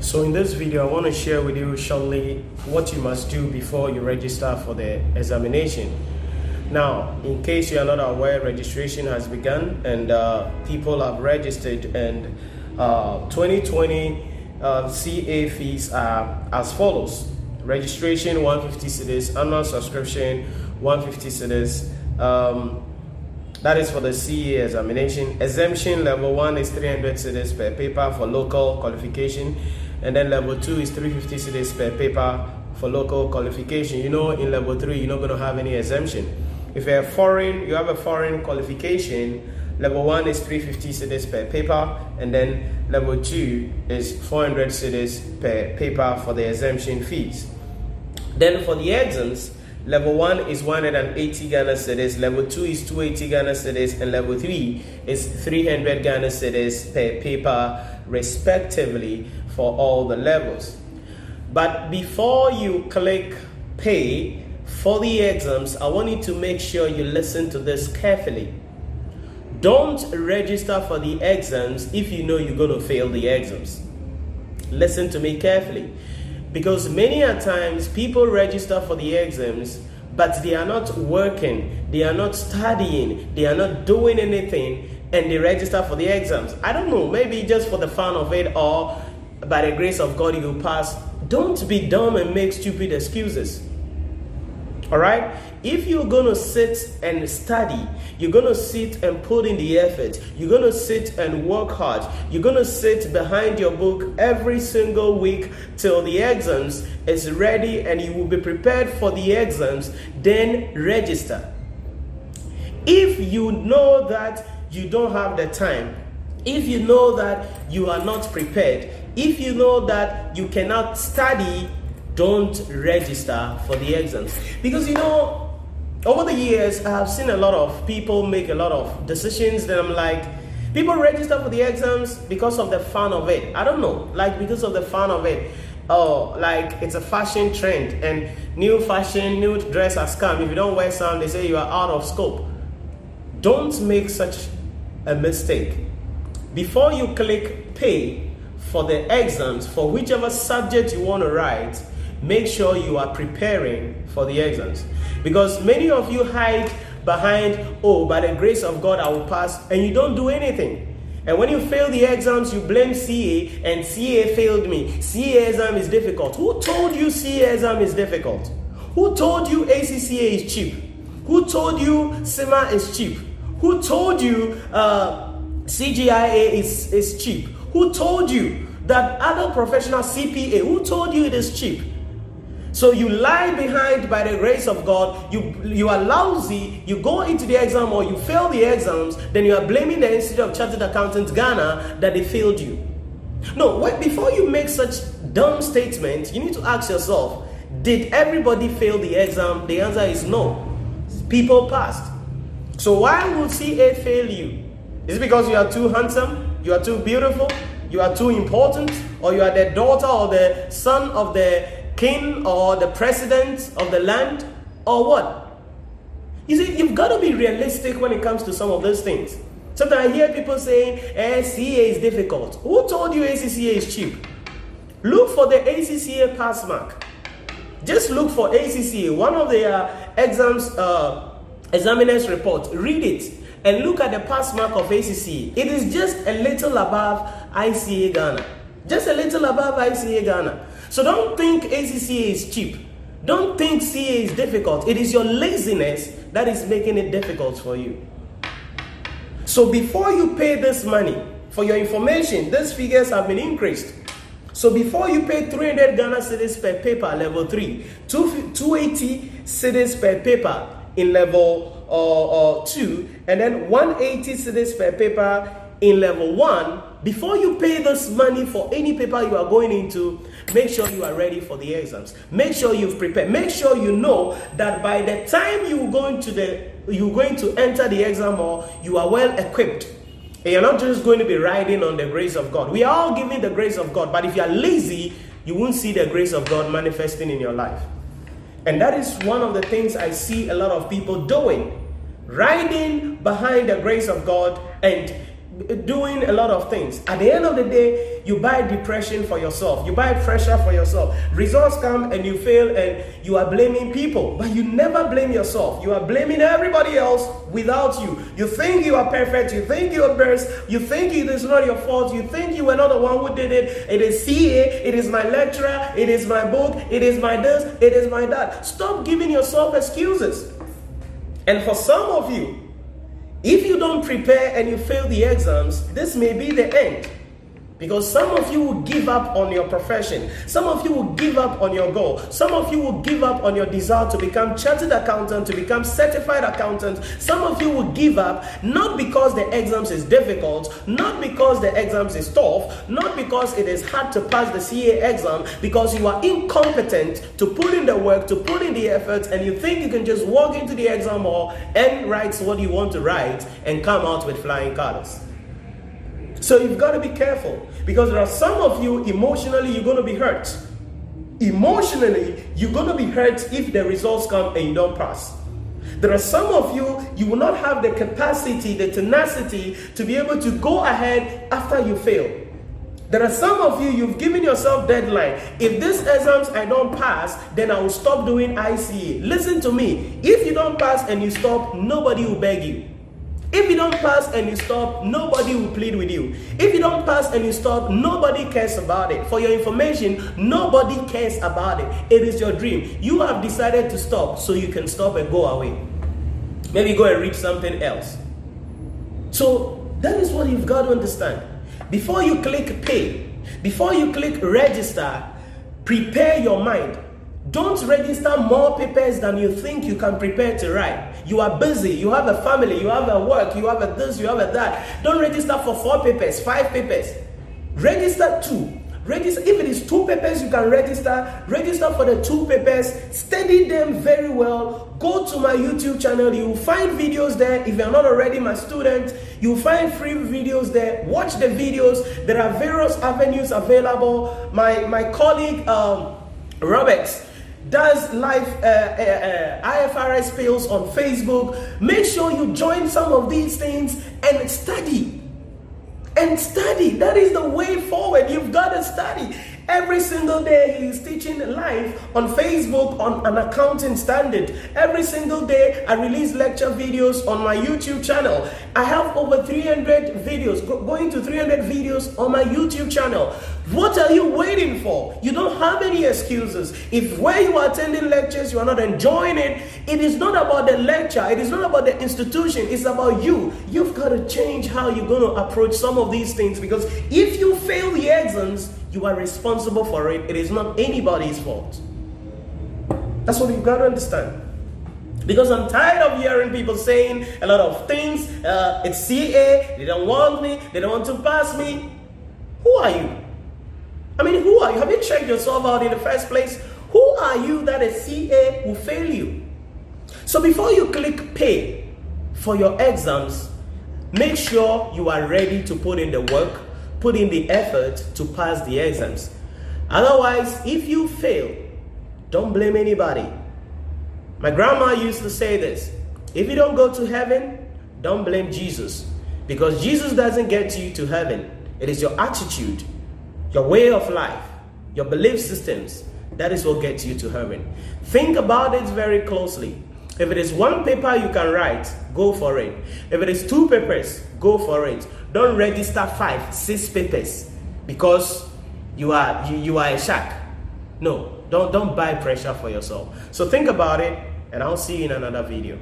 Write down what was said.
So in this video, I want to share with you shortly what you must do before you register for the examination. Now, in case you are not aware, registration has begun and uh, people have registered and uh, 2020 uh, CA fees are as follows. Registration 150 cedis, annual subscription 150 cedis. Um, that is for the CA examination. Exemption level 1 is 300 cedis per paper for local qualification and then level 2 is 350 cedis per paper for local qualification. You know in level 3 you're not going to have any exemption. If you're foreign, you have a foreign qualification, level 1 is 350 cedis per paper and then level 2 is 400 cedis per paper for the exemption fees. Then for the exams, Level 1 is 180 Ghana cedis, level 2 is 280 Ghana cedis, and level 3 is 300 Ghana cedis per paper, respectively, for all the levels. But before you click pay for the exams, I want you to make sure you listen to this carefully. Don't register for the exams if you know you're going to fail the exams. Listen to me carefully because many a times people register for the exams but they are not working they are not studying they are not doing anything and they register for the exams i don't know maybe just for the fun of it or by the grace of god you will pass don't be dumb and make stupid excuses all right? If you're going to sit and study, you're going to sit and put in the effort, you're going to sit and work hard, you're going to sit behind your book every single week till the exams is ready and you will be prepared for the exams, then register. If you know that you don't have the time, if you know that you are not prepared, if you know that you cannot study don't register for the exams. Because you know, over the years, I have seen a lot of people make a lot of decisions that I'm like, people register for the exams because of the fun of it. I don't know, like because of the fun of it. Oh, like it's a fashion trend and new fashion, new dress has come. If you don't wear some, they say you are out of scope. Don't make such a mistake. Before you click pay for the exams for whichever subject you want to write, make sure you are preparing for the exams. Because many of you hide behind, oh, by the grace of God, I will pass, and you don't do anything. And when you fail the exams, you blame CA, and CA failed me. CA exam is difficult. Who told you CA exam is difficult? Who told you ACCA is cheap? Who told you CIMA is cheap? Who told you uh, CGIA is, is cheap? Who told you that other professional CPA, who told you it is cheap? So you lie behind by the grace of God, you, you are lousy, you go into the exam or you fail the exams, then you are blaming the Institute of Chartered Accountants Ghana that they failed you. No, wait, before you make such dumb statements, you need to ask yourself, did everybody fail the exam? The answer is no. People passed. So why would CA fail you? Is it because you are too handsome? You are too beautiful? You are too important? Or you are the daughter or the son of the king or the president of the land or what? You see, you've got to be realistic when it comes to some of those things. Sometimes I hear people saying, eh, CA is difficult. Who told you ACCA is cheap? Look for the ACCA pass mark. Just look for ACCA, one of the uh, exams, uh, examiners report. Read it and look at the pass mark of ACCA. It is just a little above ICA Ghana. Just a little above ICA Ghana. So don't think ACCA is cheap. Don't think CA is difficult. It is your laziness that is making it difficult for you. So before you pay this money, for your information, these figures have been increased. So before you pay 300 Ghana cedis per paper, level 3, 280 cedis per paper in level uh, uh, 2, and then 180 cedis per paper in level 1, before you pay this money for any paper you are going into, make sure you are ready for the exams. Make sure you've prepared. Make sure you know that by the time you going to the you're going to enter the exam hall, you are well equipped. And you're not just going to be riding on the grace of God. We are all giving the grace of God, but if you are lazy, you won't see the grace of God manifesting in your life. And that is one of the things I see a lot of people doing. Riding behind the grace of God and doing a lot of things. At the end of the day, you buy depression for yourself, you buy pressure for yourself. Results come and you fail and you are blaming people, but you never blame yourself. You are blaming everybody else without you. You think you are perfect, you think you are best, you think it is not your fault, you think you were not the one who did it. It is CA, it is my lecturer, it is my book, it is my this, it is my that. Stop giving yourself excuses. And for some of you, if you don't prepare and you fail the exams, this may be the end. Because some of you will give up on your profession. Some of you will give up on your goal. Some of you will give up on your desire to become chartered accountant, to become certified accountant. Some of you will give up not because the exams is difficult, not because the exams is tough, not because it is hard to pass the CA exam, because you are incompetent to put in the work, to put in the effort, and you think you can just walk into the exam hall and write what you want to write and come out with flying colors. So you've got to be careful because there are some of you emotionally you're going to be hurt. Emotionally, you're going to be hurt if the results come and you don't pass. There are some of you, you will not have the capacity, the tenacity to be able to go ahead after you fail. There are some of you, you've given yourself deadline. If this exams I don't pass, then I will stop doing ICA. Listen to me. If you don't pass and you stop, nobody will beg you. If you don't pass and you stop, nobody will plead with you. If you don't pass and you stop, nobody cares about it. For your information, nobody cares about it. It is your dream. You have decided to stop so you can stop and go away. Maybe go and read something else. So that is what you've got to understand. Before you click pay, before you click register, prepare your mind don't register more papers than you think you can prepare to write. You are busy, you have a family, you have a work, you have a this, you have a that. Don't register for four papers, five papers. Register two. Register if it is two papers you can register, register for the two papers, study them very well. Go to my YouTube channel, you will find videos there. If you're not already my student, you'll find free videos there. Watch the videos. There are various avenues available. My my colleague um, Roberts does live uh, uh, uh, IFRS pills on Facebook. Make sure you join some of these things and study. And study. That is the way forward. You've got to study. Every single day, he is teaching live on Facebook on an accounting standard. Every single day, I release lecture videos on my YouTube channel. I have over 300 videos, going to 300 videos on my YouTube channel. What are you waiting for? You don't have any excuses. If where you are attending lectures, you are not enjoying it, it is not about the lecture, it is not about the institution, it's about you. You've got to change how you're going to approach some of these things because if you fail the exams, you are responsible for it. It is not anybody's fault. That's what you've got to understand. Because I'm tired of hearing people saying a lot of things. Uh, it's CA, they don't want me, they don't want to pass me. Who are you? I mean, who are you? Have you checked yourself out in the first place? Who are you that a CA will fail you? So before you click pay for your exams, make sure you are ready to put in the work put in the effort to pass the exams. Otherwise, if you fail, don't blame anybody. My grandma used to say this if you don't go to heaven, don't blame Jesus. Because Jesus doesn't get you to heaven, it is your attitude, your way of life, your belief systems that is what gets you to heaven. Think about it very closely. If it is one paper you can write, go for it. If it is two papers, go for it. Don't register five, six papers because you are you, you are a shark. No, don't don't buy pressure for yourself. So think about it and I'll see you in another video.